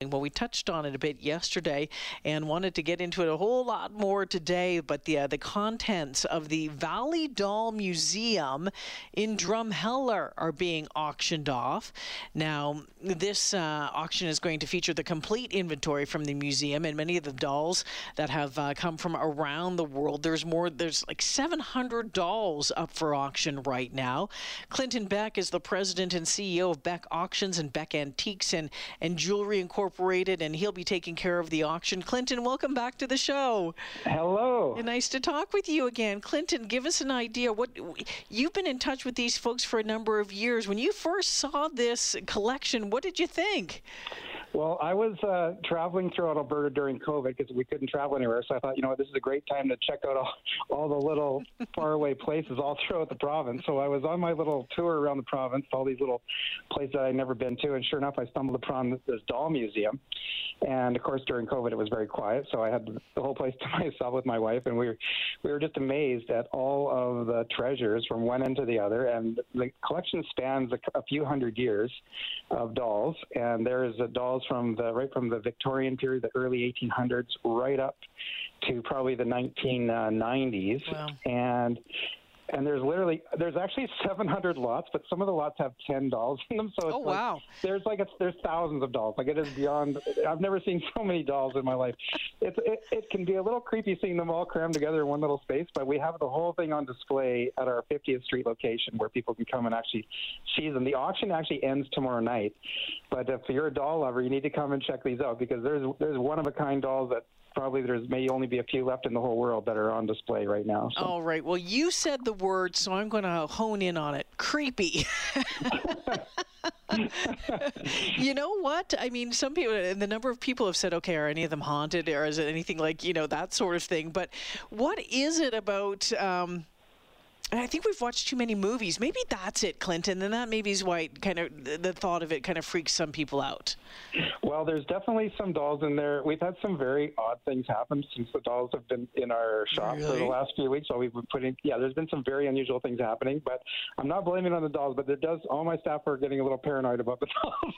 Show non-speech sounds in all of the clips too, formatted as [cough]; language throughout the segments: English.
Well, we touched on it a bit yesterday and wanted to get into it a whole lot more today. But the uh, the contents of the Valley Doll Museum in Drumheller are being auctioned off. Now, this uh, auction is going to feature the complete inventory from the museum and many of the dolls that have uh, come from around the world. There's more. There's like 700 dolls up for auction right now. Clinton Beck is the president and CEO of Beck Auctions and Beck Antiques and and Jewelry Incorporated. Incorporated, and he'll be taking care of the auction. Clinton, welcome back to the show. Hello. And nice to talk with you again. Clinton, give us an idea. What you've been in touch with these folks for a number of years. When you first saw this collection, what did you think? Well, I was uh, traveling throughout Alberta during COVID because we couldn't travel anywhere. So I thought, you know what, this is a great time to check out all, all the little [laughs] faraway places all throughout the province. So I was on my little tour around the province, all these little places that I'd never been to. And sure enough, I stumbled upon this doll museum. And of course, during COVID, it was very quiet. So I had the whole place [laughs] to myself with my wife. And we were, we were just amazed at all of the treasures from one end to the other. And the collection spans a, a few hundred years of dolls. And there's a dolls from the right from the Victorian period, the early 1800s, right up to probably the 1990s. Wow. And and there's literally there's actually [laughs] 700 lots, but some of the lots have 10 dolls in them. So it's oh wow! There's like it's, there's thousands of dolls. Like it is beyond. I've never seen [laughs] so many dolls in my life. It's it, it can be a little creepy seeing them all crammed together in one little space, but we have the whole thing on display at our 50th Street location where people can come and actually see them. The auction actually ends tomorrow night, but if you're a doll lover, you need to come and check these out because there's there's one of a kind dolls that probably there's may only be a few left in the whole world that are on display right now. So. All right. Well, you said the word, so I'm going to hone in on it. Creepy. [laughs] you know what? I mean, some people, and the number of people have said, okay, are any of them haunted or is it anything like, you know, that sort of thing? But what is it about. Um, I think we've watched too many movies. Maybe that's it, Clinton, and that maybe is why kind of the thought of it kind of freaks some people out. Well, there's definitely some dolls in there. We've had some very odd things happen since the dolls have been in our shop really? for the last few weeks. So we've been putting, yeah, there's been some very unusual things happening. But I'm not blaming on the dolls, but there does. All my staff are getting a little paranoid about the [laughs] dolls.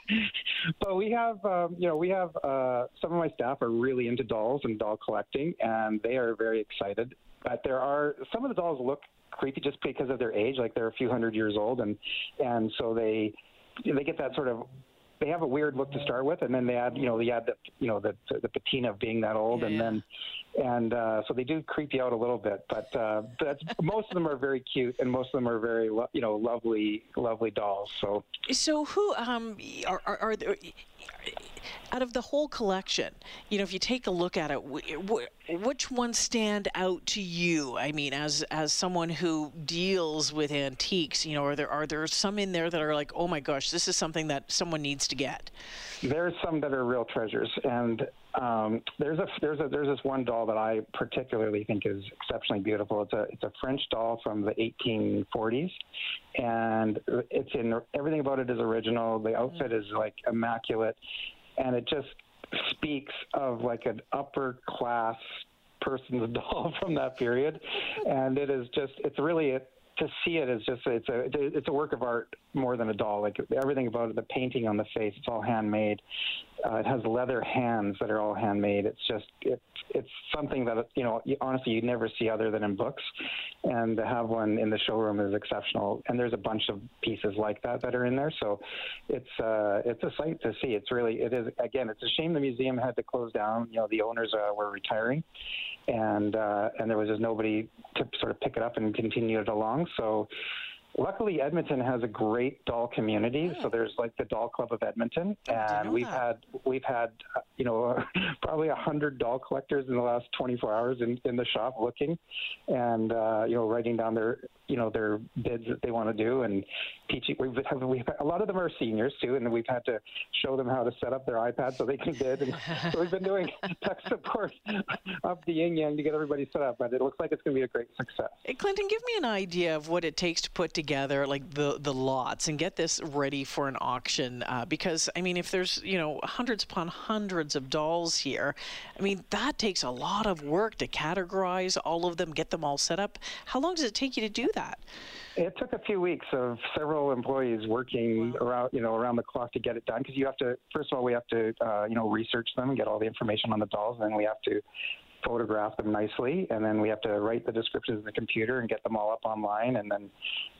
but we have, um, you know, we have uh, some of my staff are really into dolls and doll collecting, and they are very excited. But there are some of the dolls look creepy just because of their age, like they're a few hundred years old, and and so they they get that sort of they have a weird look to start with, and then they add, you know, they add the, you know, the the patina of being that old, yeah, and then, and uh, so they do creep you out a little bit. But uh, that's most of them are very cute, and most of them are very, lo- you know, lovely, lovely dolls. So, so who um are are, are there? Out of the whole collection, you know, if you take a look at it, which ones stand out to you? I mean, as as someone who deals with antiques, you know, are there are there some in there that are like, oh my gosh, this is something that someone needs to get? There's some that are real treasures, and um, there's a there's a there's this one doll that I particularly think is exceptionally beautiful. It's a it's a French doll from the 1840s, and it's in everything about it is original. The outfit is like immaculate, and it just speaks of like an upper class person's [laughs] doll from that period, and it is just it's really to see it is just it's a it's a work of art more than a doll. Like everything about it, the painting on the face, it's all handmade. Uh, it has leather hands that are all handmade. It's just it's it's something that you know honestly you never see other than in books, and to have one in the showroom is exceptional. And there's a bunch of pieces like that that are in there, so it's uh, it's a sight to see. It's really it is again. It's a shame the museum had to close down. You know the owners uh, were retiring, and uh, and there was just nobody to sort of pick it up and continue it along. So luckily Edmonton has a great doll community. So there's like the Doll Club of Edmonton, and we've that. had we've had uh, you know [laughs] probably a hundred doll collectors in the last 24 hours in, in the shop looking, and uh, you know writing down their you know their bids that they want to do and teaching. We've have, we've a lot of them are seniors too, and we've had to show them how to set up their iPad so they can bid. And so we've been doing [laughs] tech support up the yin yang to get everybody set up, but it looks like it's going to be a great success. Hey, Clinton, give me an idea of what it takes to put together like the the lots and get this ready for an auction uh, because I mean if there's you know hundreds upon hundreds of dolls here, I mean that takes a lot of work to categorize all of them, get them all set up. How long does it take you to do that? It took a few weeks of several employees working wow. around, you know, around the clock to get it done. Because you have to, first of all, we have to, uh, you know, research them and get all the information on the dolls. And then we have to photograph them nicely, and then we have to write the descriptions in the computer and get them all up online, and then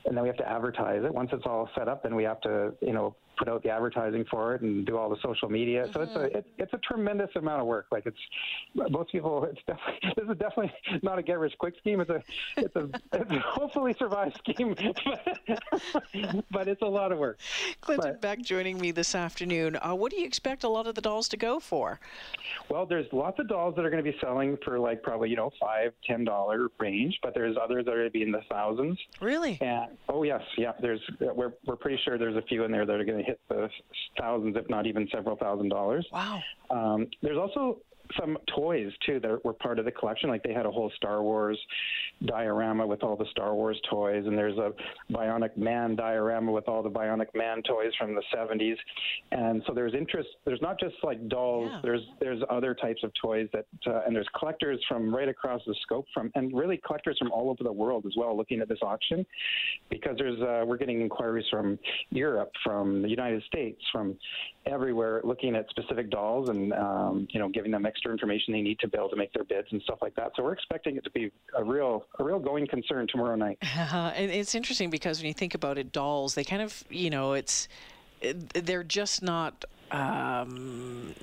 and then we have to advertise it. Once it's all set up, then we have to you know put out the advertising for it and do all the social media. Mm-hmm. So it's a mm-hmm. it, it's a tremendous amount of work. Like it's most people. It's definitely [laughs] this is definitely not a get rich quick scheme. It's a it's a it's a hopefully survive scheme, [laughs] but it's a lot of work. Clinton but, Beck joining me this afternoon. Uh, what do you expect a lot of the dolls to go for? Well, there's lots of dolls that are going to be selling for like probably you know five ten dollar range, but there's others that are going to be in the thousands. Really? And oh yes, yeah. There's we're we're pretty sure there's a few in there that are going to hit the thousands, if not even several thousand dollars. Wow. Um, there's also some toys too that were part of the collection. Like they had a whole Star Wars diorama with all the Star Wars toys, and there's a Bionic Man diorama with all the Bionic Man toys from the 70s. And so there's interest. There's not just like dolls. Yeah. There's there's other types of toys that, uh, and there's collectors from right across the scope from, and really collectors from all over the world as well, looking at this auction, because there's uh, we're getting inquiries from Europe, from the United States, from everywhere, looking at specific dolls and um, you know giving them extra information they need to be able to make their bids and stuff like that. So we're expecting it to be a real a real going concern tomorrow night. [laughs] Uh, it's interesting because when you think about it, dolls they kind of you know it's they're just not um,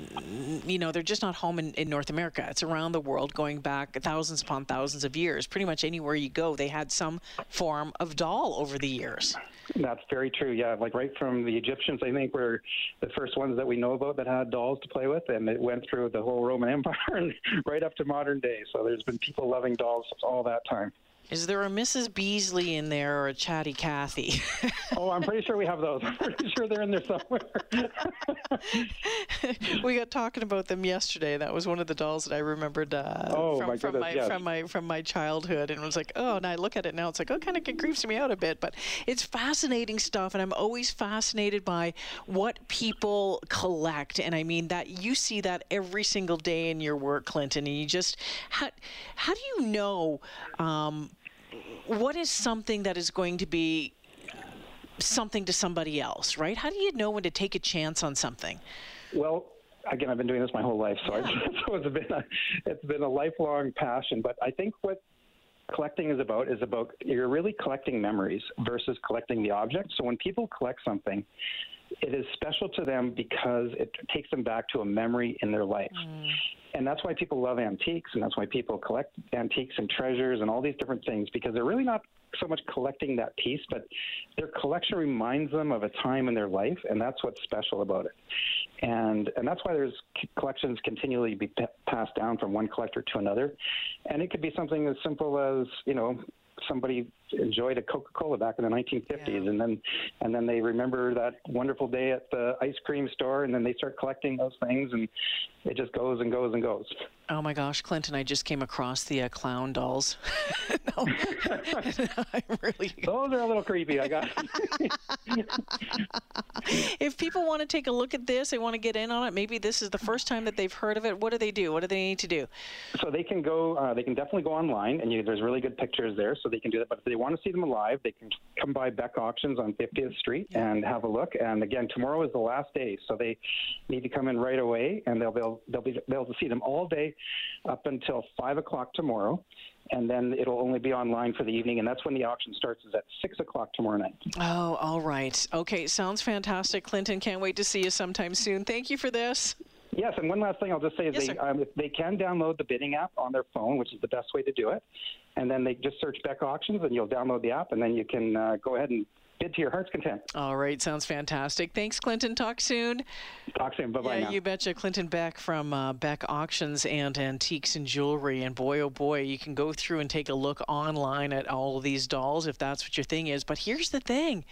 you know, they're just not home in, in North America. It's around the world, going back thousands upon thousands of years. Pretty much anywhere you go, they had some form of doll over the years. That's very true. Yeah, like right from the Egyptians, I think were the first ones that we know about that had dolls to play with, and it went through the whole Roman [laughs] Empire and right up to modern day. So there's been people loving dolls all that time. Is there a Mrs. Beasley in there or a Chatty Cathy? [laughs] oh, I'm pretty sure we have those. [laughs] I'm pretty sure they're in there somewhere. [laughs] we got talking about them yesterday. That was one of the dolls that I remembered uh, oh, from, my from my yes. from my from my childhood, and it was like, oh, and I look at it now, it's like, oh, kind of creeps me out a bit, but it's fascinating stuff, and I'm always fascinated by what people collect, and I mean that you see that every single day in your work, Clinton, and you just how how do you know? Um, what is something that is going to be something to somebody else, right? How do you know when to take a chance on something? Well, again, I've been doing this my whole life, so, [laughs] yeah. so it's been a, it's been a lifelong passion. But I think what collecting is about is about you're really collecting memories versus collecting the object. So when people collect something, it is special to them because it takes them back to a memory in their life. Mm. And that's why people love antiques, and that's why people collect antiques and treasures and all these different things because they're really not so much collecting that piece, but their collection reminds them of a time in their life, and that's what's special about it. And and that's why there's collections continually be p- passed down from one collector to another, and it could be something as simple as you know somebody enjoyed a Coca-Cola back in the 1950s, yeah. and then and then they remember that wonderful day at the ice cream store, and then they start collecting those things, and it just goes and goes and goes. Oh my gosh, Clinton! I just came across the uh, clown dolls. [laughs] no, [laughs] I really. [laughs] Those are a little creepy. I got. if people want to take a look at this, they want to get in on it. Maybe this is the first time that they've heard of it. What do they do? What do they need to do? So they can go. Uh, they can definitely go online, and you, there's really good pictures there, so they can do that. But if they want to see them alive, they can come by Beck Auctions on 50th Street and have a look. And again, tomorrow is the last day, so they need to come in right away, and they'll they'll they'll be able to see them all day up until five o'clock tomorrow and then it'll only be online for the evening, and that's when the auction starts. Is at six o'clock tomorrow night. Oh, all right. Okay, sounds fantastic, Clinton. Can't wait to see you sometime soon. Thank you for this. Yes, and one last thing I'll just say is yes, they um, they can download the bidding app on their phone, which is the best way to do it, and then they just search Beck Auctions, and you'll download the app, and then you can uh, go ahead and bid to your heart's content. All right, sounds fantastic. Thanks, Clinton. Talk soon. Talk soon. Bye bye. Yeah, you betcha. Clinton Beck from uh, Beck Auctions and Antiques and Jewelry. And boy, oh boy, you can go through and take a look online at all of these dolls if that's what your thing is. But here's the thing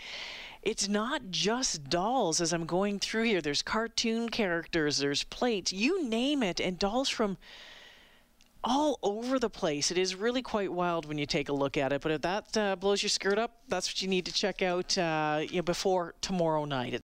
it's not just dolls as I'm going through here. There's cartoon characters, there's plates, you name it, and dolls from all over the place. It is really quite wild when you take a look at it. But if that uh, blows your skirt up, that's what you need to check out uh, you know, before tomorrow night.